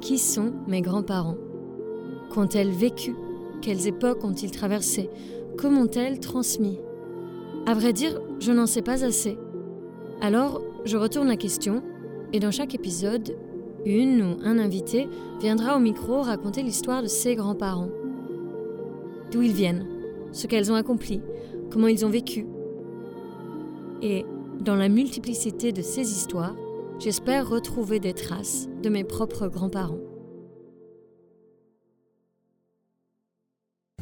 Qui sont mes grands-parents? Qu'ont-elles vécu? Quelles époques ont-ils traversées? Comment ont-elles transmis? À vrai dire, je n'en sais pas assez. Alors, je retourne la question, et dans chaque épisode, une ou un invité viendra au micro raconter l'histoire de ses grands-parents. D'où ils viennent, ce qu'elles ont accompli, comment ils ont vécu. Et dans la multiplicité de ces histoires, j'espère retrouver des traces de mes propres grands-parents.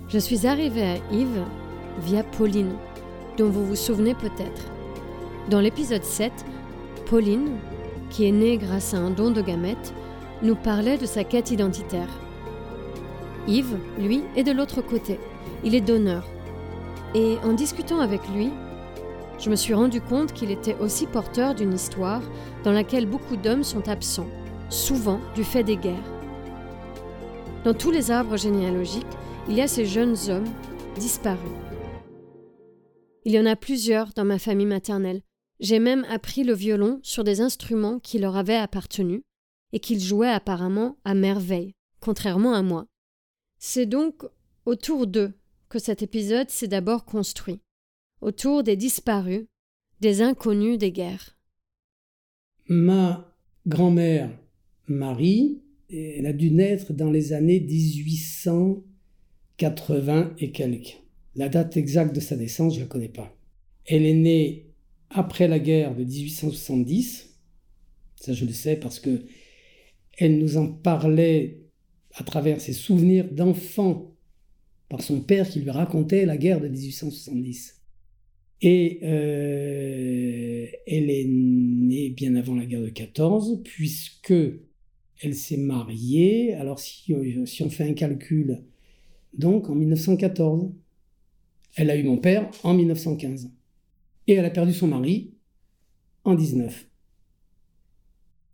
Je suis arrivée à Yves via Pauline, dont vous vous souvenez peut-être. Dans l'épisode 7, Pauline, qui est née grâce à un don de gamètes, nous parlait de sa quête identitaire. Yves, lui, est de l'autre côté. Il est donneur. Et en discutant avec lui, je me suis rendu compte qu'il était aussi porteur d'une histoire dans laquelle beaucoup d'hommes sont absents, souvent du fait des guerres. Dans tous les arbres généalogiques, il y a ces jeunes hommes disparus. Il y en a plusieurs dans ma famille maternelle. J'ai même appris le violon sur des instruments qui leur avaient appartenu et qu'ils jouaient apparemment à merveille, contrairement à moi. C'est donc autour d'eux que cet épisode s'est d'abord construit, autour des disparus, des inconnus des guerres. Ma grand-mère Marie, elle a dû naître dans les années 1800 80 et quelques. La date exacte de sa naissance, je ne la connais pas. Elle est née après la guerre de 1870. Ça, je le sais parce que elle nous en parlait à travers ses souvenirs d'enfant par son père qui lui racontait la guerre de 1870. Et euh, elle est née bien avant la guerre de 14, puisque elle s'est mariée. Alors si, si on fait un calcul, donc en 1914. Elle a eu mon père en 1915. Et elle a perdu son mari en 19.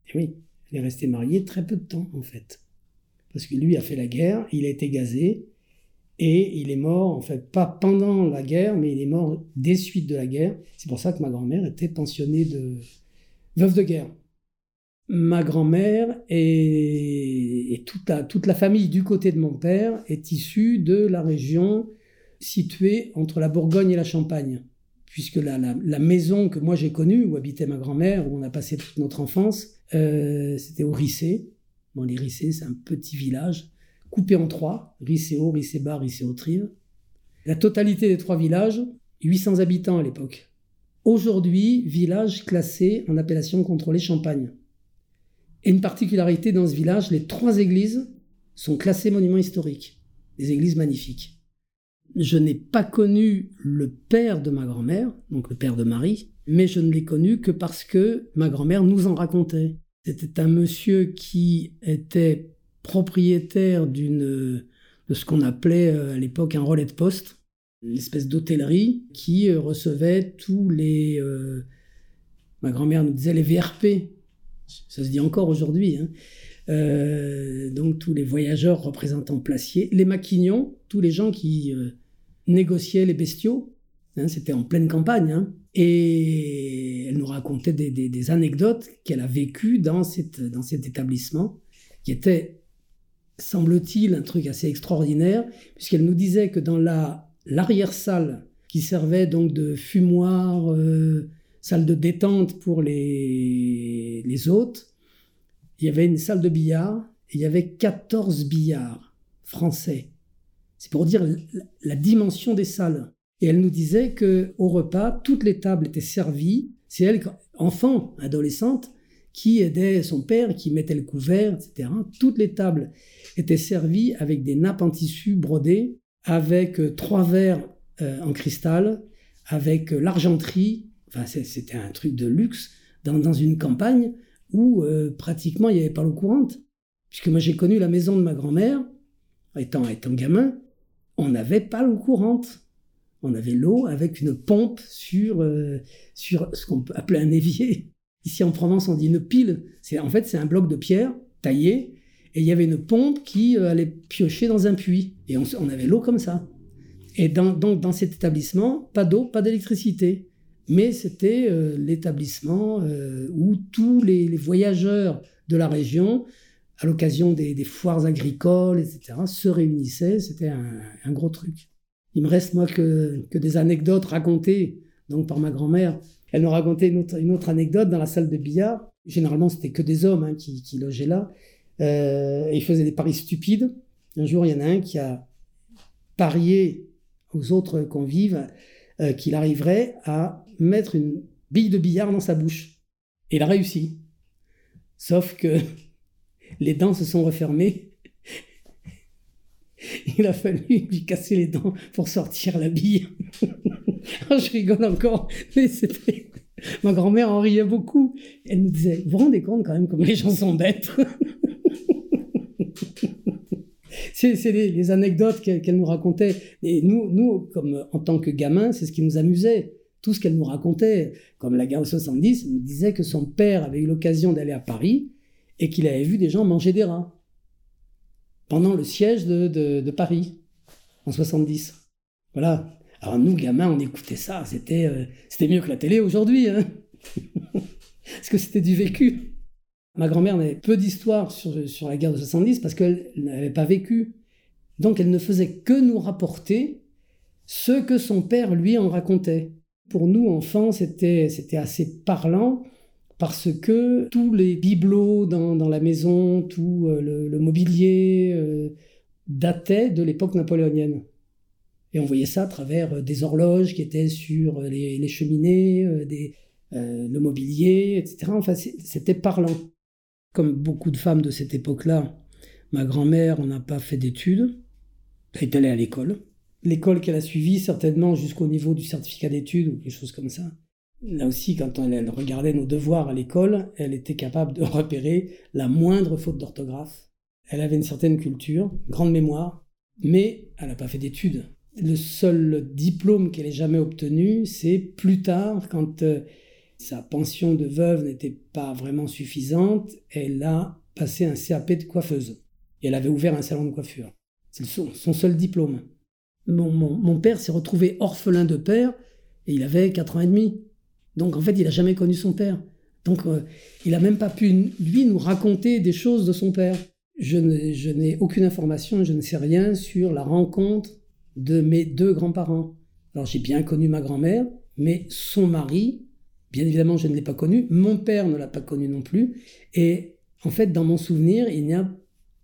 Et oui, elle est restée mariée très peu de temps en fait. Parce que lui a fait la guerre, il a été gazé, et il est mort, en fait, pas pendant la guerre, mais il est mort des suites de la guerre. C'est pour ça que ma grand-mère était pensionnée de veuve de guerre ma grand-mère et, toute, la, toute, la, famille du côté de mon père est issue de la région située entre la Bourgogne et la Champagne. Puisque la, la, maison que moi j'ai connue, où habitait ma grand-mère, où on a passé toute notre enfance, euh, c'était au Rissé. Bon, les Rissé, c'est un petit village coupé en trois, Rissé-Haut, Rissé-Bas, Rissé-Haut-Trive. La totalité des trois villages, 800 habitants à l'époque. Aujourd'hui, village classé en appellation contrôlée Champagne. Et une particularité dans ce village, les trois églises sont classées monuments historiques. Des églises magnifiques. Je n'ai pas connu le père de ma grand-mère, donc le père de Marie, mais je ne l'ai connu que parce que ma grand-mère nous en racontait. C'était un monsieur qui était propriétaire d'une de ce qu'on appelait euh, à l'époque un relais de poste, une espèce d'hôtellerie qui euh, recevait tous les euh, ma grand-mère nous disait les VRP, ça se dit encore aujourd'hui. Hein. Donc tous les voyageurs représentants placiers, les maquignons, tous les gens qui négociaient les bestiaux, hein, c'était en pleine campagne. Hein. et elle nous racontait des, anecdotes qu'elle a vécues dans, cette, dans cet établissement, qui était, semble-t-il, un truc assez extraordinaire, puisqu'elle nous disait que dans la l'arrière-salle, qui servait donc de fumoir, euh, salle de détente pour les, les hôtes. Il y avait une salle de billard et il y avait 14 billards français. C'est pour dire la, dimension des salles. Et elle nous disait que au repas, toutes les tables étaient servies. C'est elle, enfant, adolescente, qui aidait son père, qui mettait le couvert, etc. Toutes les tables étaient servies avec des nappes en tissu brodées, avec euh, trois verres euh, en cristal, avec euh, l'argenterie c'était un truc de luxe dans, une campagne où pratiquement il n'y avait pas l'eau courante. Puisque moi j'ai connu la maison de ma grand-mère, étant, étant gamin, on n'avait pas l'eau courante. On avait l'eau avec une pompe sur, sur ce qu'on peut appeler un évier. Ici en Provence, on dit une pile. C'est En fait, c'est un bloc de pierre taillé, et il y avait une pompe qui euh, allait piocher dans un puits. Et on, avait l'eau comme ça. Et donc dans cet établissement, pas d'eau, pas d'électricité mais c'était euh, l'établissement euh, où tous les, voyageurs de la région à l'occasion des, foires agricoles, etc., se réunissaient. C'était un, gros truc. Il me reste, moi, que, que des anecdotes racontées donc par ma grand-mère. Elle nous racontait une autre, anecdote dans la salle de billard. Généralement, c'était que des hommes hein, qui, logeaient là. Euh, ils faisaient des paris stupides. Un jour, il y en a un qui a parié aux autres convives euh, qu'il arriverait à mettre une bille de billard dans sa bouche. Il a réussi. Sauf que les dents se sont refermées. Il a fallu lui casser les dents pour sortir la bille. je rigole encore, mais c'était... Ma grand-mère en riait beaucoup. Elle nous disait, vous vous rendez compte quand même comme les gens sont bêtes C'est les, anecdotes qu'elle nous racontait. Et nous, nous, comme en tant que gamins, c'est ce qui nous amusait. Tout ce qu'elle nous racontait, comme la guerre de 70, elle nous disait que son père avait eu l'occasion d'aller à Paris et qu'il avait vu des gens manger des rats pendant le siège de, de, Paris en 70. Voilà. Alors nous, gamins, on écoutait ça. C'était euh, mieux que la télé aujourd'hui. Hein parce que c'était du vécu. Ma grand-mère n'avait peu d'histoire sur, sur la guerre de 70 parce qu'elle n'avait pas vécu. Donc elle ne faisait que nous rapporter ce que son père lui en racontait. Pour nous, enfants, c'était assez parlant parce que tous les bibelots dans, dans la maison, tout euh, le, mobilier euh, datait de l'époque napoléonienne. Et on voyait ça à travers euh, des horloges qui étaient sur les, les cheminées, des, le mobilier, etc. Enfin, c'était parlant. Comme beaucoup de femmes de cette époque-là, ma grand-mère, n'a pas fait d'études. Elle est allée à l'école. L'école qu'elle a suivie, certainement jusqu'au niveau du certificat d'études ou quelque chose comme ça. Là aussi, quand elle regardait nos devoirs à l'école, elle était capable de repérer la moindre faute d'orthographe. Elle avait une certaine culture, grande mémoire, mais elle n'a pas fait d'études. Le seul diplôme qu'elle ait jamais obtenu, c'est plus tard, quand euh, sa pension de veuve n'était pas vraiment suffisante, elle a passé un CAP de coiffeuse. Et elle avait ouvert un salon de coiffure. C'est son, seul diplôme. Mon, père s'est retrouvé orphelin de père et il avait 4 ans et demi. Donc en fait, il n'a jamais connu son père. Donc euh, il n'a même pas pu, lui, nous raconter des choses de son père. Je n'ai aucune information, je ne sais rien sur la rencontre de mes deux grands-parents. Alors j'ai bien connu ma grand-mère, mais son mari, bien évidemment, je ne l'ai pas connu. Mon père ne l'a pas connu non plus. Et en fait, dans mon souvenir, il n'y a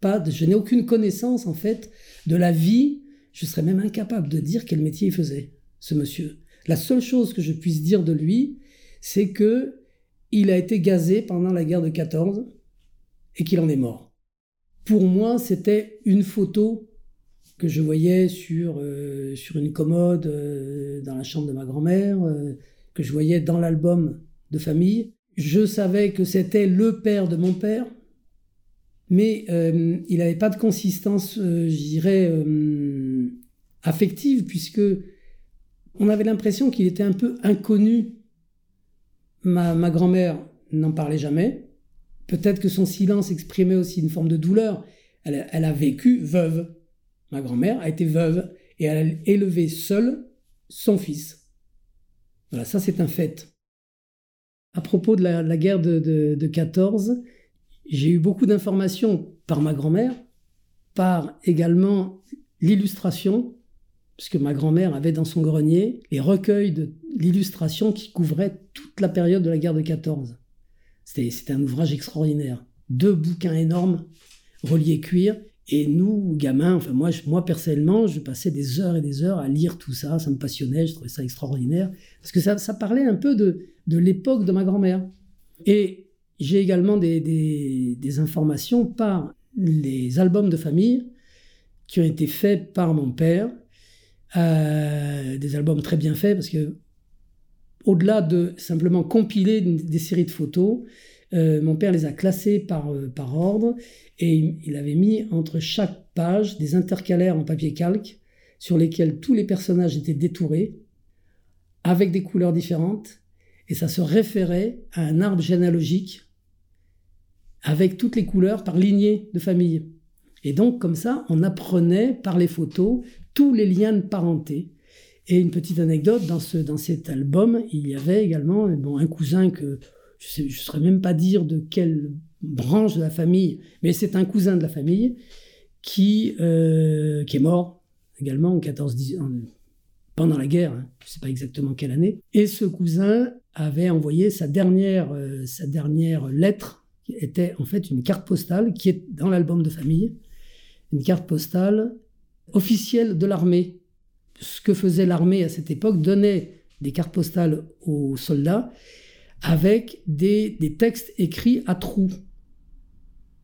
pas, de, je n'ai aucune connaissance en fait de la vie. Je serais même incapable de dire quel métier il faisait, ce monsieur. La seule chose que je puisse dire de lui, c'est que il a été gazé pendant la guerre de 14 et qu'il en est mort. Pour moi, c'était une photo que je voyais sur, euh, sur une commode euh, dans la chambre de ma grand-mère, euh, que je voyais dans l'album de famille. Je savais que c'était le père de mon père, mais il n'avait pas de consistance, je dirais, affective, puisque on avait l'impression qu'il était un peu inconnu Ma, grand-mère n'en parlait jamais. Peut-être que son silence exprimait aussi une forme de douleur. Elle, a vécu veuve. Ma grand-mère a été veuve et elle a élevé seule son fils. Voilà, ça c'est un fait. À propos de la, guerre de, de, 14, j'ai eu beaucoup d'informations par ma grand-mère, par également l'illustration puisque ma grand-mère avait dans son grenier les recueils de l'illustration qui couvraient toute la période de la guerre de 14. C'était un ouvrage extraordinaire. Deux bouquins énormes, reliés cuir, et nous, gamins, enfin moi, moi personnellement, je passais des heures et des heures à lire tout ça, ça me passionnait, je trouvais ça extraordinaire, parce que ça, parlait un peu de, de l'époque de ma grand-mère. Et j'ai également des, des, des, informations par les albums de famille qui ont été faits par mon père, euh, des albums très bien faits parce que au-delà de simplement compiler des séries de photos, euh, mon père les a classées par, euh, par ordre et il avait mis entre chaque page des intercalaires en papier calque sur lesquels tous les personnages étaient détourés avec des couleurs différentes et ça se référait à un arbre généalogique avec toutes les couleurs par lignée de famille. Et donc, comme ça, on apprenait par les photos tous les liens de parenté. Et une petite anecdote, dans, ce, dans cet album, il y avait également bon, un cousin que je ne saurais même pas dire de quelle branche de la famille, mais c'est un cousin de la famille qui, euh, est mort également en 14 pendant la guerre, hein. je ne sais pas exactement quelle année. Et ce cousin avait envoyé euh, sa dernière lettre, qui était en fait une carte postale qui est dans l'album de famille, une carte postale officielle de l'armée. Ce que faisait l'armée à cette époque donnait des cartes postales aux soldats avec des, des textes écrits à trous.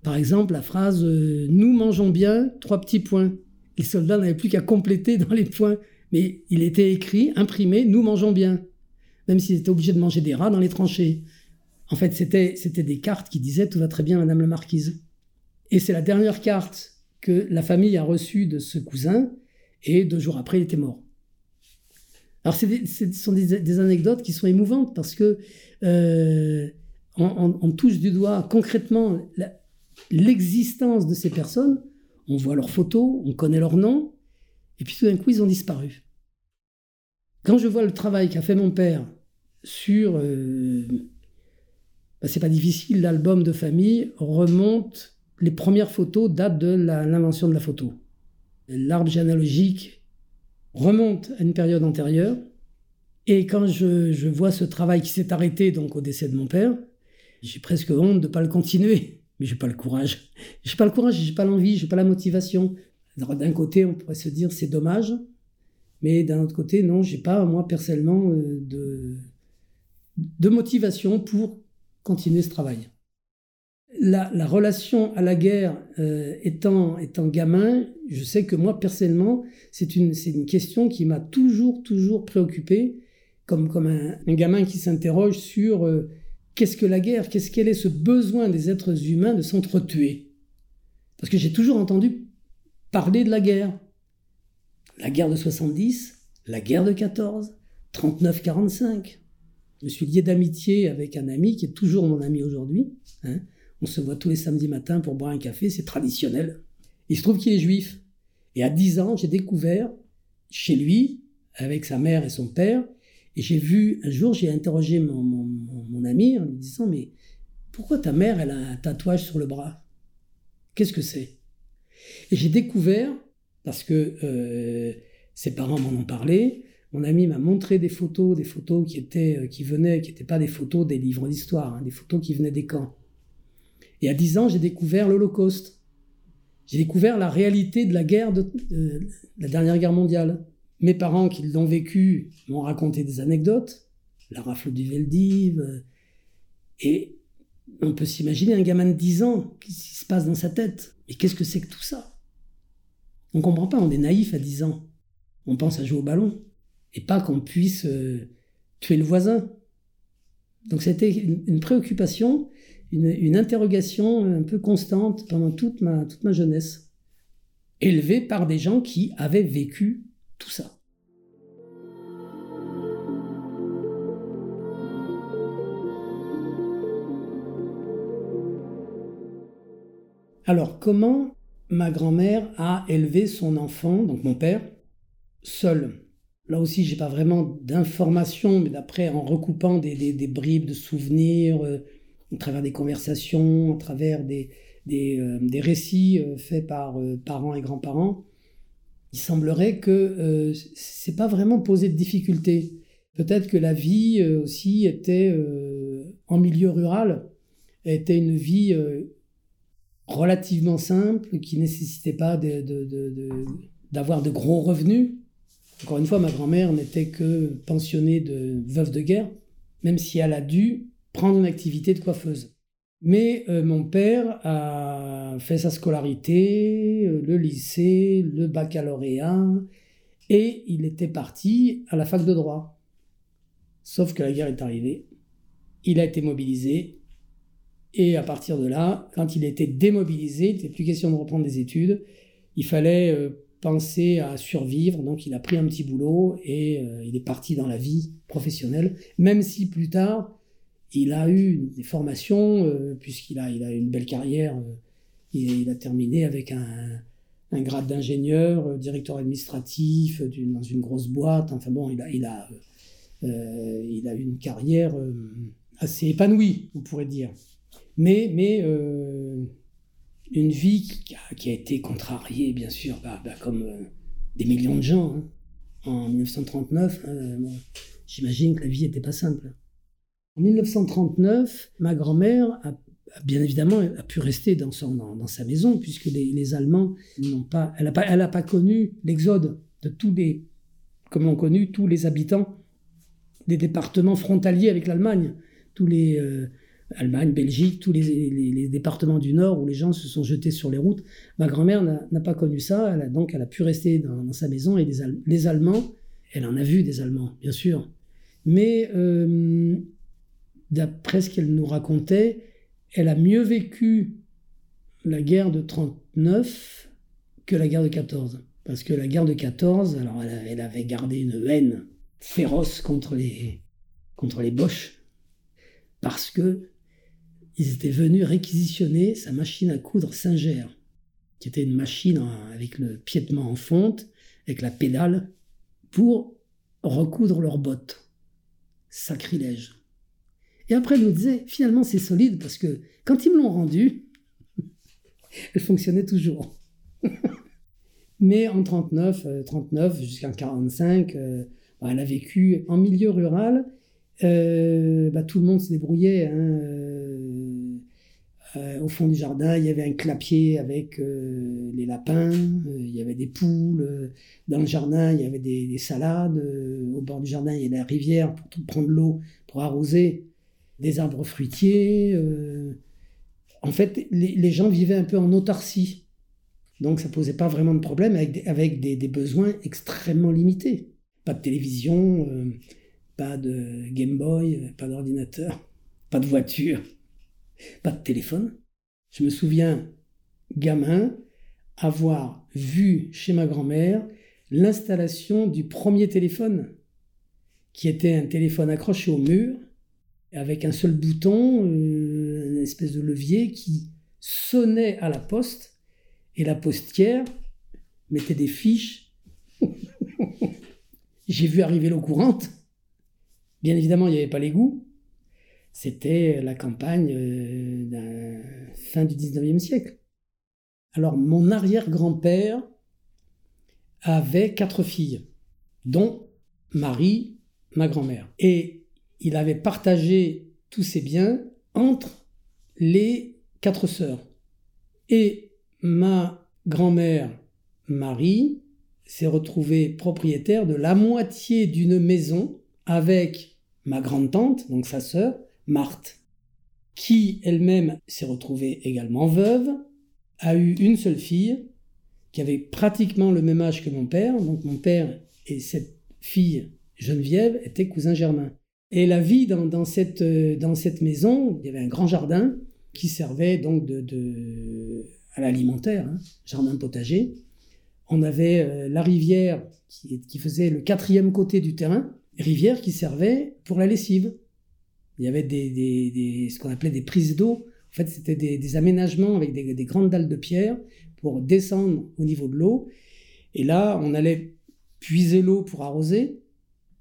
Par exemple, la phrase euh, Nous mangeons bien, trois petits points. Les soldats n'avaient plus qu'à compléter dans les points, mais il était écrit, imprimé Nous mangeons bien, même s'ils étaient obligés de manger des rats dans les tranchées. En fait, c'était, c'était des cartes qui disaient Tout va très bien, Madame la Marquise. Et c'est la dernière carte que la famille a reçue de ce cousin, et deux jours après, il était mort. Alors, ce sont des, anecdotes qui sont émouvantes parce que euh, on, touche du doigt concrètement l'existence de ces personnes. On voit leurs photos, on connaît leurs noms, et puis tout d'un coup, ils ont disparu. Quand je vois le travail qu'a fait mon père sur. Euh, bah, c'est pas difficile, l'album de famille remonte. Les premières photos datent de l'invention de la photo. L'arbre généalogique remonte à une période antérieure. Et quand je, vois ce travail qui s'est arrêté donc au décès de mon père, j'ai presque honte de ne pas le continuer. Mais j'ai pas le courage. J'ai pas le courage, j'ai pas l'envie, j'ai pas la motivation. D'un côté, on pourrait se dire c'est dommage, mais d'un autre côté, non, j'ai pas moi personnellement euh, de, de motivation pour continuer ce travail la, relation à la guerre euh, étant, étant gamin, je sais que moi personnellement, c'est une, une question qui m'a toujours, toujours préoccupé, comme, comme un, gamin qui s'interroge sur euh, qu'est-ce que la guerre, qu'est-ce qu'elle est ce besoin des êtres humains de s'entretuer? Parce que j'ai toujours entendu parler de la guerre. La guerre de 70, la guerre de 14, 39-45. Je suis lié d'amitié avec un ami qui est toujours mon ami aujourd'hui. Hein, on se voit tous les samedis matins pour boire un café, c'est traditionnel. Il se trouve qu'il est juif. Et à 10 ans, j'ai découvert chez lui, avec sa mère et son père, et j'ai vu, un jour, j'ai interrogé mon, ami en lui disant, mais pourquoi ta mère, elle a un tatouage sur le bras? Qu'est-ce que c'est? Et j'ai découvert, parce que euh, ses parents m'en ont parlé, mon ami m'a montré des photos, des photos qui étaient, euh, qui venaient, qui n'étaient pas des photos des livres d'histoire, hein, des photos qui venaient des camps. Et à 10 ans, j'ai découvert l'Holocauste. J'ai découvert la réalité de la guerre, de, la dernière guerre mondiale. Mes parents qui l'ont vécu m'ont raconté des anecdotes, la rafle du Veldiv. Euh, et on peut s'imaginer un gamin de 10 ans, qu'est-ce qui se passe dans sa tête Mais qu'est-ce que c'est que tout ça? On ne comprend pas, on est naïf à 10 ans. On pense à jouer au ballon. Et pas qu'on puisse euh, tuer le voisin. Donc c'était une préoccupation une, interrogation un peu constante pendant toute ma, toute ma jeunesse, élevée par des gens qui avaient vécu tout ça. Alors, comment ma grand-mère a élevé son enfant, donc mon père, seul? Là aussi, j'ai pas vraiment d'informations, mais d'après, en recoupant des, des, bribes de souvenirs, euh, à travers des conversations, à travers des, des, euh, récits euh, faits par euh, parents et grands-parents, il semblerait que c'est pas vraiment posé de difficultés. Peut-être que la vie aussi était en milieu rural, était une vie relativement simple, qui nécessitait pas d'avoir de, gros revenus. Encore une fois, ma grand-mère n'était que pensionnée de veuve de guerre, même si elle a dû prendre une activité de coiffeuse. Mais euh, mon père a fait sa scolarité, euh, le lycée, le baccalauréat, et il était parti à la fac de droit. Sauf que la guerre est arrivée, il a été mobilisé, et à partir de là, quand il était démobilisé, il n'était plus question de reprendre des études, il fallait euh, penser à survivre, donc il a pris un petit boulot et il est parti dans la vie professionnelle, même si plus tard, il a eu des formations, euh, puisqu'il a, il a une belle carrière. Euh, il, a terminé avec un, grade d'ingénieur, euh, directeur administratif dans une grosse boîte. Enfin bon, il a, il a, il a eu une carrière assez épanouie, on pourrait dire. Mais, mais une vie qui a, été contrariée, bien sûr, bah, bah, comme des millions de gens. Hein. En 1939, j'imagine que la vie n'était pas simple. En 1939, ma grand-mère a, bien évidemment a pu rester dans, son, dans, sa maison, puisque les, Allemands n'ont pas, elle n'a pas, pas connu l'exode de tous les, comme ont connu tous les habitants des départements frontaliers avec l'Allemagne, tous les euh, Allemagne, Belgique, tous les, départements du Nord où les gens se sont jetés sur les routes. Ma grand-mère n'a pas connu ça, elle donc elle a pu rester dans, sa maison et les, les, Allemands, elle en a vu des Allemands, bien sûr, mais euh, d'après ce qu'elle nous racontait, elle a mieux vécu la guerre de 39 que la guerre de 14. Parce que la guerre de 14, alors elle, avait gardé une haine féroce contre les, contre les Boches, parce que ils étaient venus réquisitionner sa machine à coudre Singer, qui était une machine avec le piétement en fonte, avec la pédale, pour recoudre leurs bottes. Sacrilège. Et après, elle nous disait, finalement, c'est solide parce que quand ils me l'ont rendu, elle fonctionnait toujours. Mais en 39, 39 euh, jusqu'en 45, euh, bah, elle a vécu en milieu rural. Euh, bah, tout le monde se débrouillait. Hein, au fond du jardin, il y avait un clapier avec les lapins, il y avait des poules. dans le jardin, il y avait des, des salades. au bord du jardin, il y avait la rivière pour prendre l'eau, pour arroser des arbres fruitiers. Euh, en fait, les, gens vivaient un peu en autarcie. Donc ça posait pas vraiment de problème avec des, besoins extrêmement limités. Pas de télévision, euh, pas de Game Boy, pas d'ordinateur, pas de voiture, pas de téléphone. Je me souviens, gamin, avoir vu chez ma grand-mère l'installation du premier téléphone, qui était un téléphone accroché au mur avec un seul bouton, euh, une espèce de levier qui sonnait à la poste et la postière mettait des fiches. J'ai vu arriver l'eau courante. Bien évidemment, il n'y avait pas l'égout. C'était la campagne euh, fin du 19e siècle. Alors, mon arrière-grand-père avait quatre filles, dont Marie, ma grand-mère. Et il avait partagé tous ses biens entre les quatre sœurs. Et ma grand-mère Marie s'est retrouvée propriétaire de la moitié d'une maison avec ma grande-tante, donc sa sœur, Marthe, qui elle-même s'est retrouvée également veuve, a eu une seule fille, qui avait pratiquement le même âge que mon père, donc mon père et cette fille, Geneviève, étaient cousins germains. Et la vie dans, cette, euh, dans cette maison, il y avait un grand jardin qui servait donc de, à l'alimentaire, hein, jardin potager. On avait euh, la rivière qui, faisait le quatrième côté du terrain, rivière qui servait pour la lessive. Il y avait ce qu'on appelait des prises d'eau. En fait, c'était des, aménagements avec des, grandes dalles de pierre pour descendre au niveau de l'eau. Et là, on allait puiser l'eau pour arroser,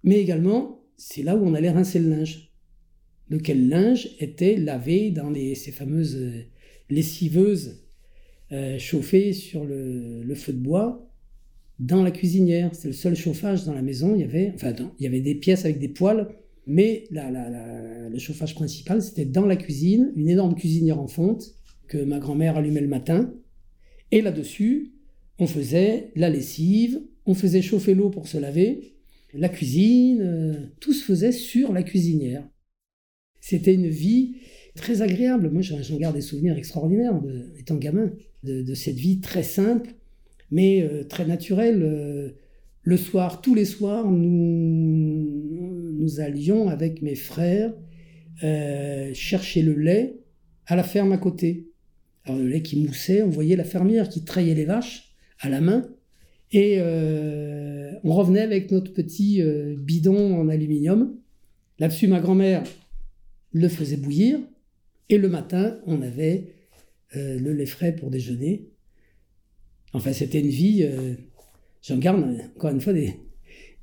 mais également c'est là où on allait rincer le linge. Lequel linge était lavé dans ces fameuses euh, lessiveuses euh, chauffées sur le, feu de bois dans la cuisinière. C'est le seul chauffage dans la maison. Il y avait, enfin, il y avait des pièces avec des poêles, mais le chauffage principal, c'était dans la cuisine, une énorme cuisinière en fonte que ma grand-mère allumait le matin. Et là-dessus, on faisait la lessive, on faisait chauffer l'eau pour se laver, la cuisine, euh, tout se faisait sur la cuisinière. C'était une vie très agréable. Moi, j'en garde des souvenirs extraordinaires, étant gamin, de, cette vie très simple, mais euh, très naturelle. Euh, le soir, tous les soirs, nous, nous allions avec mes frères chercher le lait à la ferme à côté. Alors le lait qui moussait, on voyait la fermière qui trayait les vaches à la main et euh, on revenait avec notre petit euh, bidon en aluminium. Là-dessus, ma grand-mère le faisait bouillir. Et le matin, on avait euh, le lait frais pour déjeuner. Enfin, c'était une vie. J'en garde encore une fois des,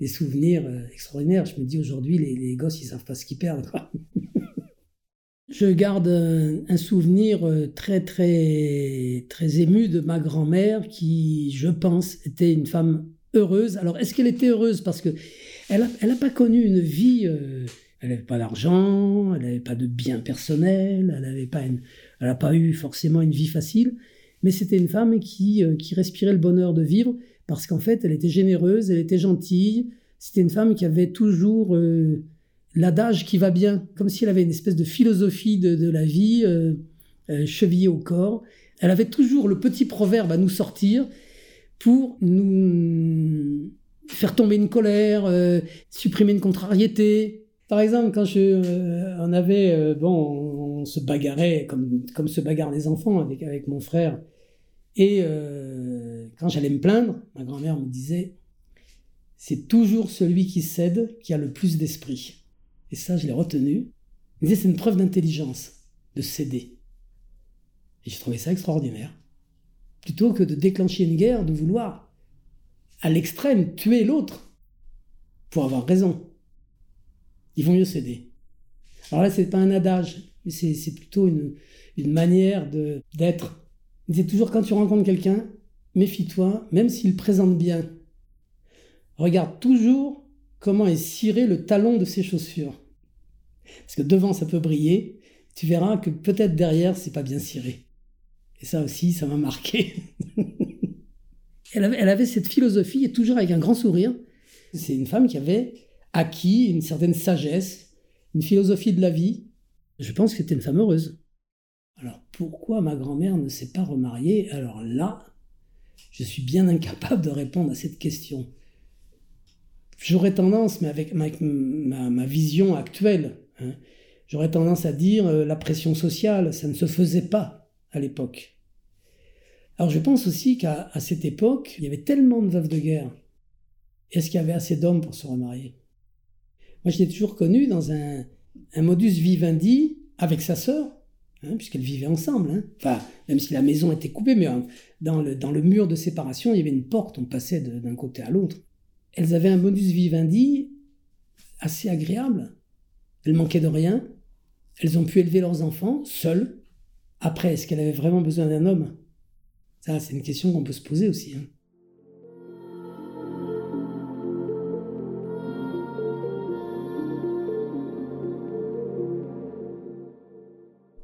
souvenirs extraordinaires. Je me dis aujourd'hui, les, gosses, ils savent pas ce qu'ils perdent. Je garde un, souvenir euh, très très très ému de ma grand-mère qui, je pense, était une femme heureuse. Alors, est-ce qu'elle était heureuse? Parce que elle n'a pas connu une vie, euh, elle n'avait pas d'argent, elle n'avait pas de biens personnels, elle n'avait pas elle pas eu forcément une vie facile, mais c'était une femme qui, euh, qui respirait le bonheur de vivre parce qu'en fait, elle était généreuse, elle était gentille. C'était une femme qui avait toujours l'adage qui va bien, comme si elle avait une espèce de philosophie de, la vie euh, euh, chevillée au corps. Elle avait toujours le petit proverbe à nous sortir pour nous faire tomber une colère, euh, supprimer une contrariété. Par exemple, quand on avait, bon, on se bagarrait comme, comme se bagarrent les enfants avec, avec mon frère. Et quand j'allais me plaindre, ma grand-mère me disait, c'est toujours celui qui cède qui a le plus d'esprit. Et ça, je l'ai retenu. C'est une preuve d'intelligence de céder. Et j'ai trouvé ça extraordinaire. Plutôt que de déclencher une guerre, de vouloir, à l'extrême, tuer l'autre pour avoir raison. Il vaut mieux céder. Alors là, c'est pas un adage, mais c'est plutôt une, une manière d'être. Il disait toujours, quand tu rencontres quelqu'un, méfie-toi, même s'il présente bien. Regarde toujours comment est ciré le talon de ses chaussures. Parce que devant, ça peut briller. Tu verras que peut-être derrière, c'est pas bien ciré. Et ça aussi, ça m'a marqué. elle, avait, cette philosophie, et toujours avec un grand sourire. C'est une femme qui avait acquis une certaine sagesse, une philosophie de la vie. Je pense que c'était une femme heureuse. Alors pourquoi ma grand-mère ne s'est pas remariée? Alors là, je suis bien incapable de répondre à cette question. J'aurais tendance, mais avec, ma, vision actuelle, Hein. J'aurais tendance à dire euh, la pression sociale, ça ne se faisait pas à l'époque. Alors je pense aussi qu'à cette époque, il y avait tellement de veuves de guerre. Est-ce qu'il y avait assez d'hommes pour se remarier? Moi, je l'ai toujours connu dans un, modus vivendi avec sa sœur, hein, puisqu'elles vivaient ensemble. Hein. Enfin, même si la maison était coupée, mais dans le, dans le mur de séparation, il y avait une porte, on passait d'un côté à l'autre. Elles avaient un modus vivendi assez agréable. Elles manquaient de rien. Elles ont pu élever leurs enfants seules. Après, est-ce qu'elle avait vraiment besoin d'un homme? Ça, c'est une question qu'on peut se poser aussi. Hein.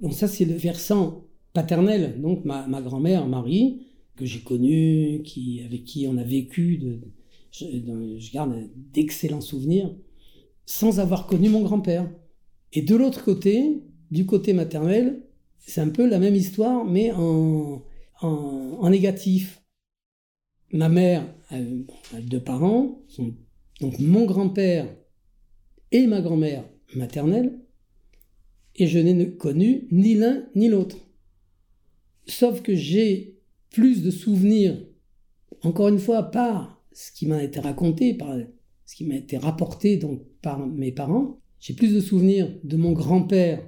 Donc ça, c'est le versant paternel. Donc ma, grand-mère, Marie, que j'ai connue, qui, avec qui on a vécu, je garde d'excellents souvenirs sans avoir connu mon grand-père. Et de l'autre côté, du côté maternel, c'est un peu la même histoire, mais en, en, négatif. Ma mère a, deux parents, donc mon grand-père et ma grand-mère maternelle, et je n'ai connu ni l'un ni l'autre. Sauf que j'ai plus de souvenirs, encore une fois, par ce qui m'a été raconté, par ce qui m'a été rapporté donc par mes parents. J'ai plus de souvenirs de mon grand-père.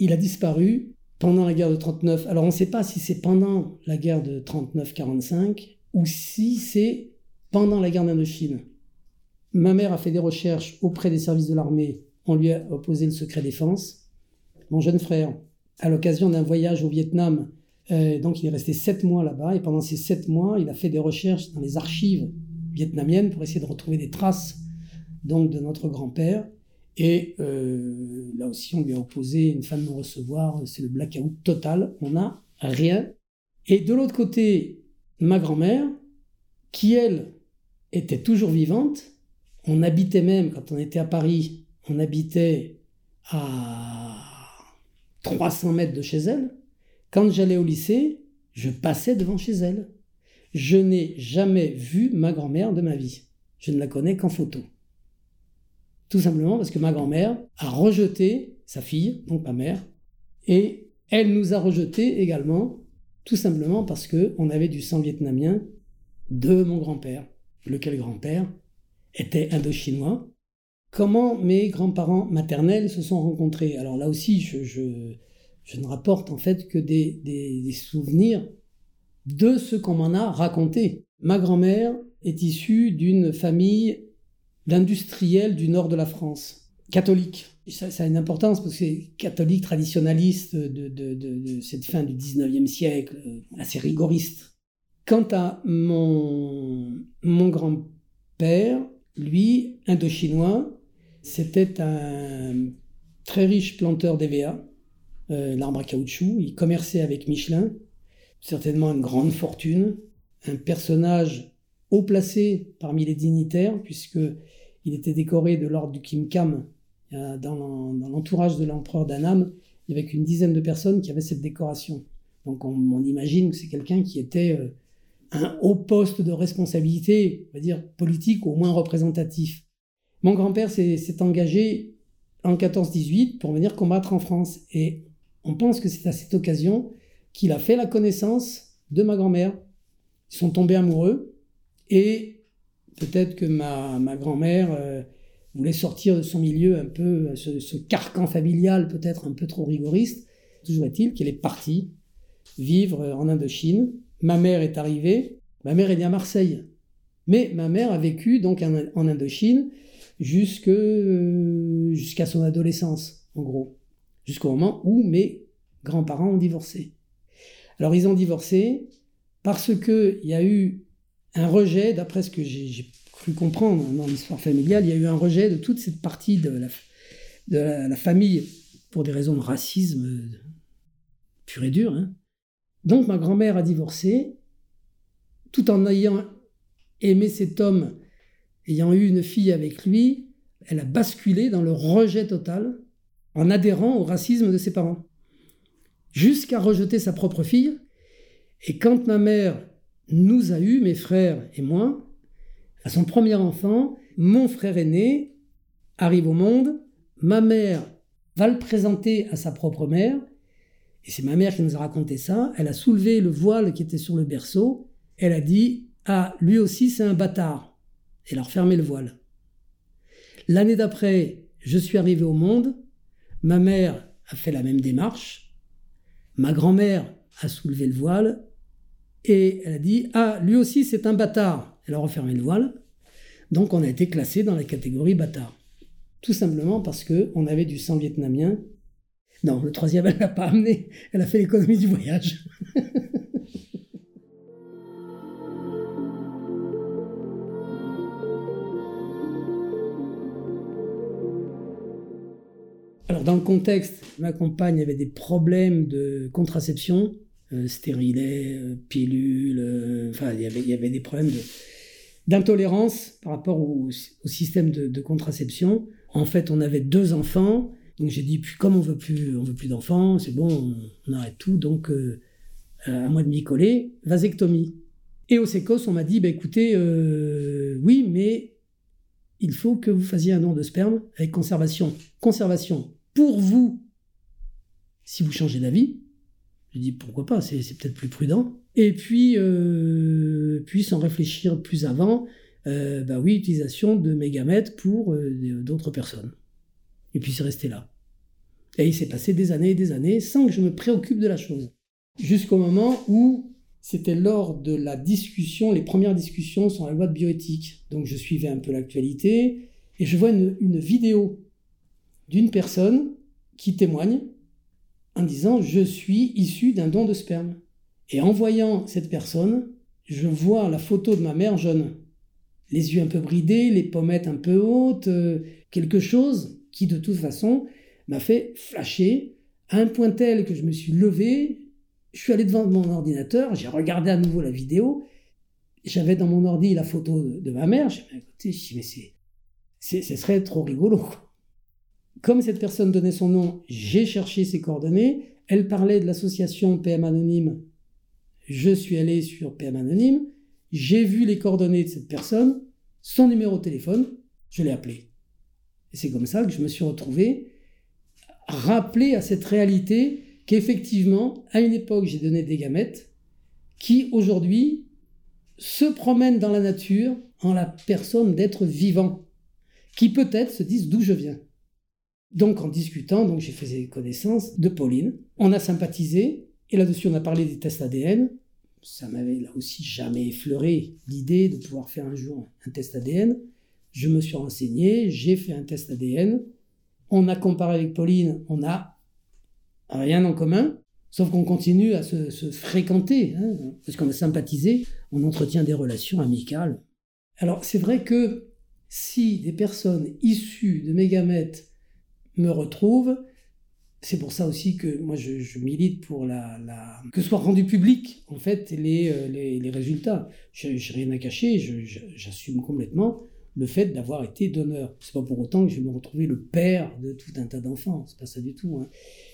Il a disparu pendant la guerre de 39. Alors on ne sait pas si c'est pendant la guerre de 39-45 ou si c'est pendant la guerre d'Indochine. Ma mère a fait des recherches auprès des services de l'armée. On lui a opposé le secret défense. Mon jeune frère, à l'occasion d'un voyage au Vietnam, euh, donc il est resté sept mois là-bas, et pendant ces sept mois, il a fait des recherches dans les archives vietnamienne pour essayer de retrouver des traces donc de notre grand-père. Et euh, là aussi, on lui a opposé une femme de recevoir, c'est le blackout total, on n'a rien. Et de l'autre côté, ma grand-mère, qui elle était toujours vivante, on habitait même, quand on était à Paris, on habitait à 300 mètres de chez elle. Quand j'allais au lycée, je passais devant chez elle. Je n'ai jamais vu ma grand-mère de ma vie. Je ne la connais qu'en photo. Tout simplement parce que ma grand-mère a rejeté sa fille, donc ma mère, et elle nous a rejetés également, tout simplement parce qu'on avait du sang vietnamien de mon grand-père, lequel grand-père était indo-chinois. Comment mes grands-parents maternels se sont rencontrés? Alors là aussi, je, ne rapporte en fait que des souvenirs de ce qu'on m'en a raconté. Ma grand-mère est issue d'une famille d'industriels du nord de la France, catholique. Ça, a une importance parce que c'est catholique traditionnaliste de, cette fin du 19e siècle, euh, assez rigoriste. Quant à mon, grand-père, lui, indo-chinois, c'était un très riche planteur d'EVA, euh, l'arbre à caoutchouc. Il commerçait avec Michelin, certainement une grande fortune, un personnage haut placé parmi les dignitaires, puisqu'il était décoré de l'ordre du Kim Kam. Dans l'entourage de l'empereur d'Annam, il y avait une dizaine de personnes qui avaient cette décoration. Donc on, imagine que c'est quelqu'un qui était euh, un haut poste de responsabilité, on va dire politique, au moins représentatif. Mon grand-père s'est engagé en 14-18 pour venir combattre en France. Et on pense que c'est à cette occasion qu'il a fait la connaissance de ma grand-mère. Ils sont tombés amoureux et peut-être que ma, ma grand-mère euh, voulait sortir de son milieu un peu, ce, carcan familial peut-être un peu trop rigoriste. Toujours est-il qu'elle est partie vivre en Indochine. Ma mère est arrivée. Ma mère est née à Marseille. Mais ma mère a vécu donc en Indochine euh, jusqu'à son adolescence, en gros. Jusqu'au moment où mes grands-parents ont divorcé. Alors ils ont divorcé parce qu'il y a eu un rejet, d'après ce que j'ai cru comprendre dans l'histoire familiale, il y a eu un rejet de toute cette partie de la, la, famille pour des raisons de racisme pur et dur. Hein. Donc ma grand-mère a divorcé, tout en ayant aimé cet homme ayant eu une fille avec lui, elle a basculé dans le rejet total en adhérant au racisme de ses parents, jusqu'à rejeter sa propre fille. Et quand ma mère nous a eus, mes frères et moi, à son premier enfant, mon frère aîné arrive au monde, ma mère va le présenter à sa propre mère, et c'est ma mère qui nous a raconté ça, elle a soulevé le voile qui était sur le berceau, elle a dit Ah, lui aussi c'est un bâtard et leur fermer le voile. L'année d'après, je suis arrivé au monde, ma mère a fait la même démarche, ma grand-mère a soulevé le voile, et elle a dit Ah, lui aussi c'est un bâtard. Elle a refermé le voile. Donc on a été classé dans la catégorie bâtard. Tout simplement parce qu'on avait du sang vietnamien. Non, le troisième, elle n'a pas amené. Elle a fait l'économie du voyage. dans le contexte, ma compagne avait des problèmes de contraception, euh, stérilet, euh, pilules, euh, enfin, il y avait des problèmes d'intolérance par rapport au, système de, contraception. En fait, on avait deux enfants, donc j'ai dit, puis comme on veut plus, on veut plus d'enfants, c'est bon, on, arrête tout, donc à moi de m'y coller, vasectomie. Et au SECOS, on m'a dit, bah, écoutez, oui, mais il faut que vous fassiez un don de sperme avec conservation. Conservation pour vous si vous changez d'avis. Je dis pourquoi pas, c'est peut-être plus prudent. Et puis, euh, puis sans réfléchir plus avant, euh, bah oui, utilisation de mégamètres pour euh, d'autres personnes. Et puis c'est resté là. Et il s'est passé des années et des années sans que je me préoccupe de la chose. Jusqu'au moment où c'était lors de la discussion, les premières discussions sur la loi de bioéthique. Donc je suivais un peu l'actualité et je vois une vidéo d'une personne qui témoigne en disant je suis issu d'un don de sperme. Et en voyant cette personne, je vois la photo de ma mère jeune. Les yeux un peu bridés, les pommettes un peu hautes, euh, quelque chose qui de toute façon m'a fait flasher à un point tel que je me suis levé, je suis allé devant mon ordinateur, j'ai regardé à nouveau la vidéo, j'avais dans mon ordi la photo de, ma mère, j'ai dit mais c'est, ce serait trop rigolo. Comme cette personne donnait son nom, j'ai cherché ses coordonnées. Elle parlait de l'association PM Anonyme. Je suis allé sur PM Anonyme. J'ai vu les coordonnées de cette personne, son numéro de téléphone. Je l'ai appelé. Et c'est comme ça que je me suis retrouvé rappelé à cette réalité qu'effectivement, à une époque, j'ai donné des gamètes qui, aujourd'hui, se promènent dans la nature en la personne d'être vivant, qui peut-être se disent d'où je viens. Donc en discutant, donc j'ai fait connaissance de Pauline. On a sympathisé et là-dessus on a parlé des tests ADN. Ça m'avait là aussi jamais effleuré l'idée de pouvoir faire un jour un test ADN. Je me suis renseigné, j'ai fait un test ADN. On a comparé avec Pauline, on n'a rien en commun, sauf qu'on continue à se, fréquenter, hein, parce qu'on a sympathisé, on entretient des relations amicales. Alors c'est vrai que si des personnes issues de mes gamètes me retrouvent, c'est pour ça aussi que moi je, milite pour la, que soit rendu public en fait les, euh, les, résultats. Je n'ai rien à cacher, j'assume complètement le fait d'avoir été donneur. C'est pas pour autant que je vais me retrouver le père de tout un tas d'enfants, c'est pas ça du tout. Hein.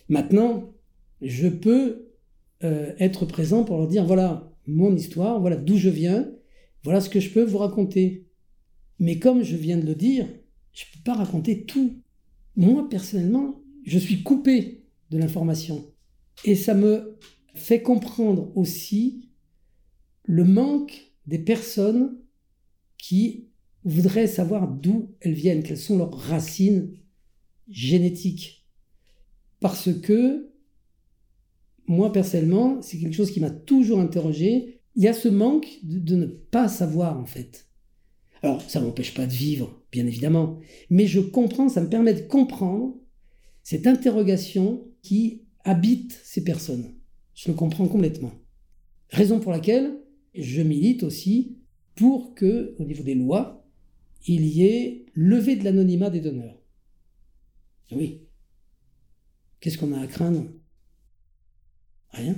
Maintenant, je peux euh, être présent pour leur dire voilà mon histoire, voilà d'où je viens, voilà ce que je peux vous raconter. Mais comme je viens de le dire, je ne peux pas raconter tout. Moi, personnellement, je suis coupé de l'information. Et ça me fait comprendre aussi le manque des personnes qui voudraient savoir d'où elles viennent, quelles sont leurs racines génétiques. Parce que, moi personnellement, c'est quelque chose qui m'a toujours interrogé. Il y a ce manque de, de ne pas savoir en fait. Alors, ça ne m'empêche pas de vivre, bien évidemment, mais je comprends, ça me permet de comprendre cette interrogation qui habite ces personnes. Je le comprends complètement. Raison pour laquelle je milite aussi pour que, au niveau des lois, il y ait levée de l'anonymat des donneurs. Oui. Qu'est-ce qu'on a à craindre? Rien.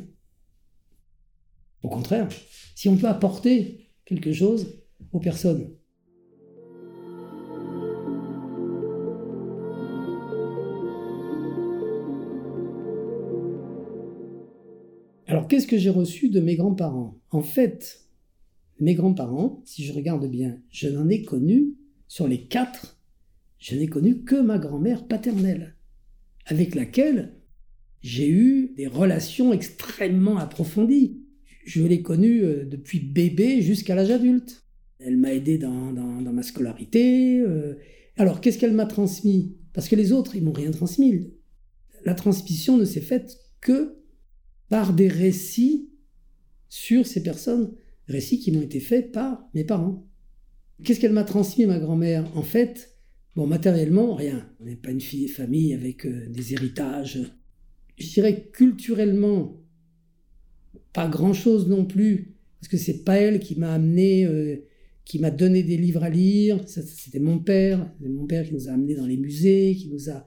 Au contraire, si on peut apporter quelque chose aux personnes, qu'est-ce que j'ai reçu de mes grands-parents? En fait, mes grands-parents, si je regarde bien, je n'en ai connu, sur les quatre, je n'ai connu que ma grand-mère paternelle, avec laquelle j'ai eu des relations extrêmement approfondies. Je l'ai connue euh, depuis bébé jusqu'à l'âge adulte. Elle m'a aidé dans, ma scolarité. Euh. Alors, qu'est-ce qu'elle m'a transmis? Parce que les autres, ils m'ont rien transmis. La transmission ne s'est faite que par des récits sur ces personnes, récits qui m'ont été faits par mes parents. Qu'est-ce qu'elle m'a transmis, ma grand-mère? En fait, bon, matériellement, rien. On n'est pas une fille, famille avec euh, des héritages. Je dirais culturellement, pas grand-chose non plus, parce que c'est pas elle qui m'a amené, euh, qui m'a donné des livres à lire. C'était mon père, c'était mon père qui nous a amenés dans les musées, qui nous a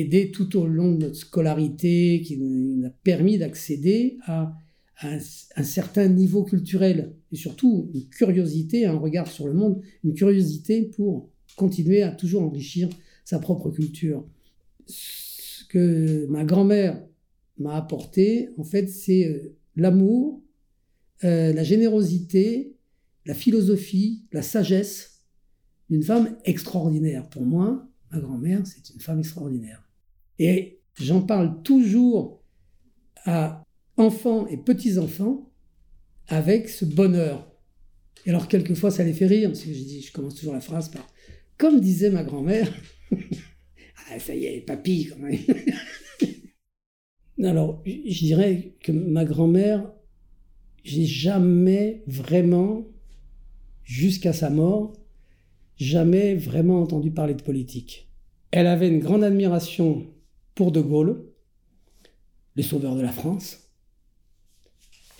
aidé tout au long de notre scolarité, qui nous a permis d'accéder à, un, certain niveau culturel et surtout une curiosité, un regard sur le monde, une curiosité pour continuer à toujours enrichir sa propre culture. Ce que ma grand-mère m'a apporté, en fait, c'est euh, l'amour, euh, la générosité, la philosophie, la sagesse d'une femme extraordinaire. Pour moi, ma grand-mère, c'est une femme extraordinaire. Et j'en parle toujours à enfants et petits-enfants avec ce bonheur. Et alors, quelquefois, ça les fait rire, parce que je, commence toujours la phrase par Comme disait ma grand-mère, ah, ça y est, papy, quand même. alors, je dirais que ma grand-mère, j'ai jamais vraiment, jusqu'à sa mort, jamais vraiment entendu parler de politique. Elle avait une grande admiration pour De Gaulle, les sauveurs de la France,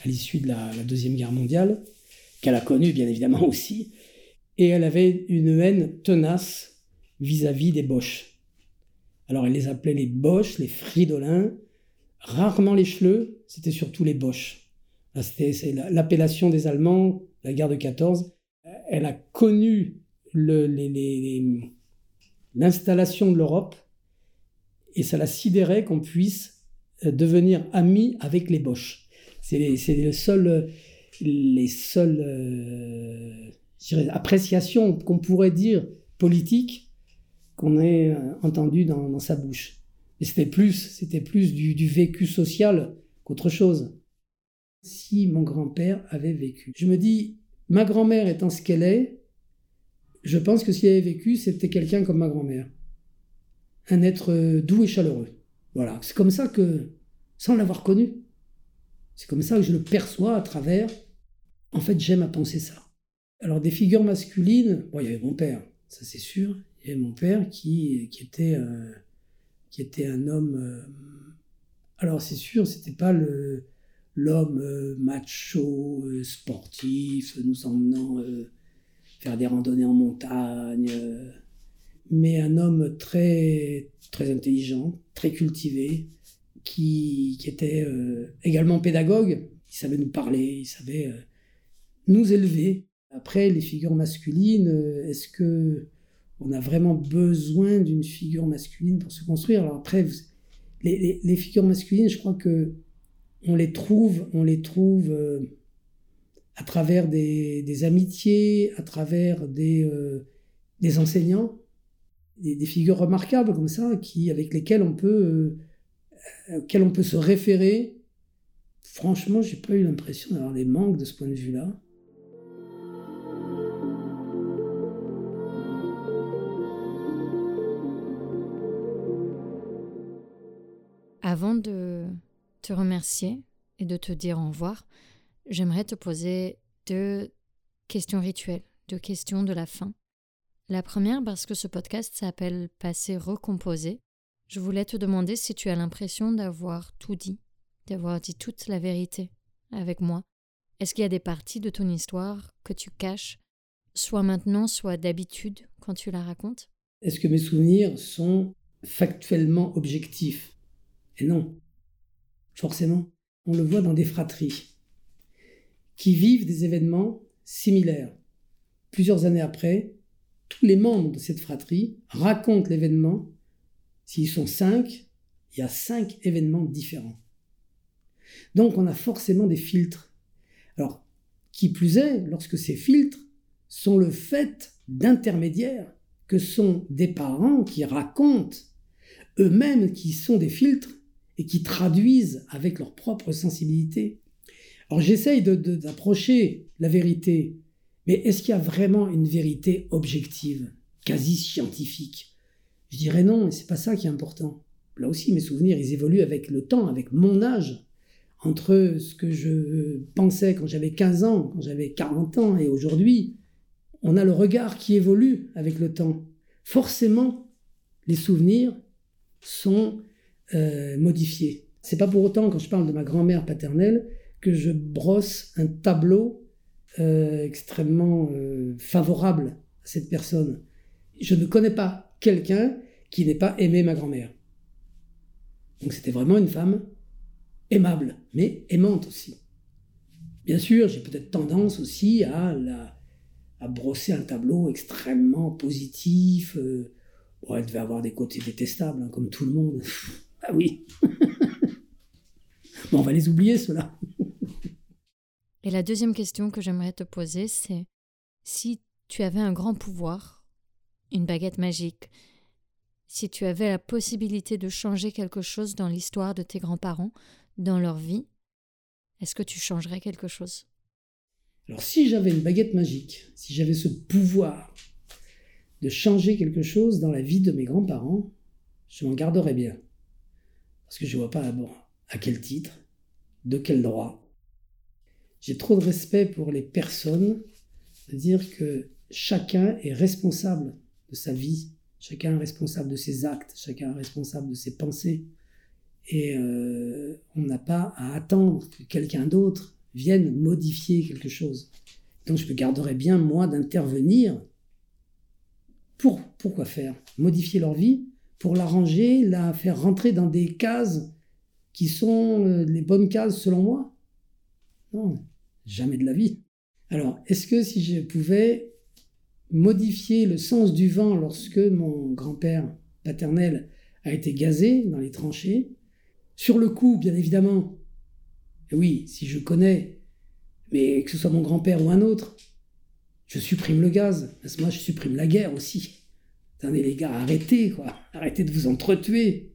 à l'issue de la, Deuxième Guerre mondiale, qu'elle a connue bien évidemment aussi, et elle avait une haine tenace vis-à-vis des Boches. Alors elle les appelait les Boches, les Fridolins, rarement les Schleux, c'était surtout les Boches. C'était l'appellation des Allemands, la guerre de 14. Elle a connu l'installation de l'Europe et ça la sidérait qu'on puisse euh, devenir ami avec les Boches. C'est les, les les seules euh, appréciations qu'on pourrait dire politiques qu'on ait euh, entendues dans, sa bouche. Et c'était plus, c'était plus du, du vécu social qu'autre chose. Si mon grand-père avait vécu. Je me dis, ma grand-mère étant ce qu'elle est, je pense que s'il avait vécu, c'était quelqu'un comme ma grand-mère un être euh, doux et chaleureux. Voilà, c'est comme ça que, sans l'avoir connu, c'est comme ça que je le perçois à travers. En fait, j'aime à penser ça. Alors, des figures masculines, bon, il y avait mon père, ça c'est sûr. Il y avait mon père qui, qui était euh, qui était un homme. Euh, alors c'est sûr, c'était pas le l'homme macho, sportif, nous emmenant faire des randonnées en montagne, mais un homme très très intelligent, très cultivé, qui, qui était également pédagogue. Il savait nous parler, il savait nous élever. Après, les figures masculines, est-ce que on a vraiment besoin d'une figure masculine pour se construire? Alors après, les, figures masculines, je crois que on les trouve, on les trouve euh, à travers des, amitiés, à travers des, euh, des enseignants, des, figures remarquables comme ça, qui, avec lesquelles on peut, euh, on peut se référer. Franchement, j'ai pas eu l'impression d'avoir des manques de ce point de vue-là. Avant de te remercier et de te dire au revoir, j'aimerais te poser deux questions rituelles, deux questions de la fin. La première, parce que ce podcast s'appelle Passé recomposé, je voulais te demander si tu as l'impression d'avoir tout dit, d'avoir dit toute la vérité avec moi. Est-ce qu'il y a des parties de ton histoire que tu caches, soit maintenant, soit d'habitude, quand tu la racontes? Est-ce que mes souvenirs sont factuellement objectifs? Et non, forcément, on le voit dans des fratries qui vivent des événements similaires. Plusieurs années après, tous les membres de cette fratrie racontent l'événement. S'ils sont cinq, il y a cinq événements différents. Donc on a forcément des filtres. Alors, qui plus est, lorsque ces filtres sont le fait d'intermédiaires que sont des parents qui racontent eux-mêmes qui sont des filtres et qui traduisent avec leur propre sensibilité. Alors j'essaye d'approcher la vérité, mais est-ce qu'il y a vraiment une vérité objective, quasi scientifique? Je dirais non, et c'est pas ça qui est important. Là aussi, mes souvenirs, ils évoluent avec le temps, avec mon âge. Entre ce que je pensais quand j'avais 15 ans, quand j'avais 40 ans et aujourd'hui, on a le regard qui évolue avec le temps. Forcément, les souvenirs sont euh, modifié. C'est pas pour autant, quand je parle de ma grand-mère paternelle, que je brosse un tableau extrêmement euh, favorable à cette personne. Je ne connais pas quelqu'un qui n'ait pas aimé ma grand-mère. Donc c'était vraiment une femme aimable, mais aimante aussi. Bien sûr, j'ai peut-être tendance aussi à, la, à brosser un tableau extrêmement positif. bon, elle devait avoir des côtés détestables, hein, comme tout le monde. Ah oui. bon, on va les oublier, ceux-là. Et la deuxième question que j'aimerais te poser, c'est si tu avais un grand pouvoir, une baguette magique, si tu avais la possibilité de changer quelque chose dans l'histoire de tes grands-parents, dans leur vie, est-ce que tu changerais quelque chose? Alors si j'avais une baguette magique, si j'avais ce pouvoir de changer quelque chose dans la vie de mes grands-parents, je m'en garderais bien. Parce que je ne vois pas à quel titre, de quel droit. J'ai trop de respect pour les personnes, de dire que chacun est responsable de sa vie, chacun est responsable de ses actes, chacun est responsable de ses pensées. Et euh, on n'a pas à attendre que quelqu'un d'autre vienne modifier quelque chose. Donc je me garderais bien, moi, d'intervenir. Pour, pourquoi faire? Modifier leur vie pour l'arranger, la faire rentrer dans des cases qui sont euh, les bonnes cases selon moi? Non, jamais de la vie. Alors, est-ce que si je pouvais modifier le sens du vent lorsque mon grand-père paternel a été gazé dans les tranchées, sur le coup, bien évidemment, oui, si je connais, mais que ce soit mon grand-père ou un autre, je supprime le gaz. À ce moment, je supprime la guerre aussi. Attendez les gars, arrêtez quoi, arrêtez de vous entretuer.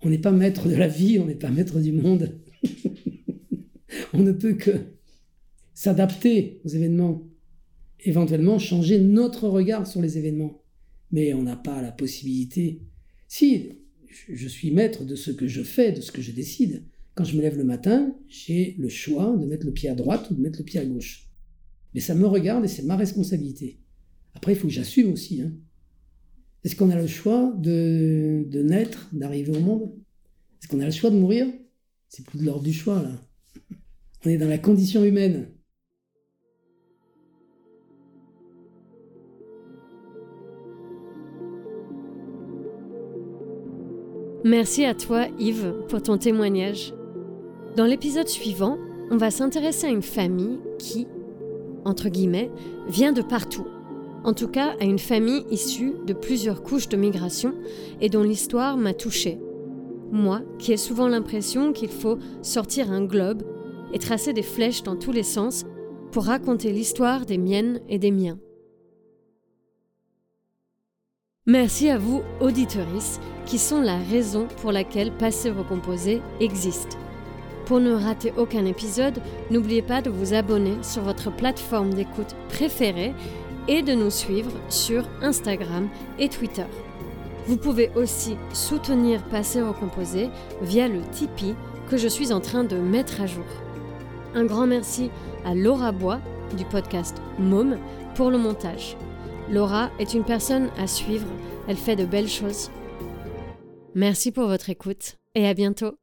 On n'est pas maître de la vie, on n'est pas maître du monde. on ne peut que s'adapter aux événements, éventuellement changer notre regard sur les événements. Mais on n'a pas la possibilité. Si, je suis maître de ce que je fais, de ce que je décide. Quand je me lève le matin, j'ai le choix de mettre le pied à droite ou de mettre le pied à gauche. Mais ça me regarde et c'est ma responsabilité. Après, il faut que j'assume aussi. Hein. Est-ce qu'on a le choix de, de naître, d'arriver au monde? Est-ce qu'on a le choix de mourir? C'est plus de l'ordre du choix, là. On est dans la condition humaine. Merci à toi Yves pour ton témoignage. Dans l'épisode suivant, on va s'intéresser à une famille qui, entre guillemets, vient de partout. En tout cas, à une famille issue de plusieurs couches de migration et dont l'histoire m'a touchée. Moi, qui ai souvent l'impression qu'il faut sortir un globe et tracer des flèches dans tous les sens pour raconter l'histoire des miennes et des miens. Merci à vous, auditorices, qui sont la raison pour laquelle Passé Recomposé existe. Pour ne rater aucun épisode, n'oubliez pas de vous abonner sur votre plateforme d'écoute préférée et de nous suivre sur Instagram et Twitter. Vous pouvez aussi soutenir Passé Recomposé via le Tipeee que je suis en train de mettre à jour. Un grand merci à Laura Bois du podcast Môme pour le montage. Laura est une personne à suivre, elle fait de belles choses. Merci pour votre écoute et à bientôt.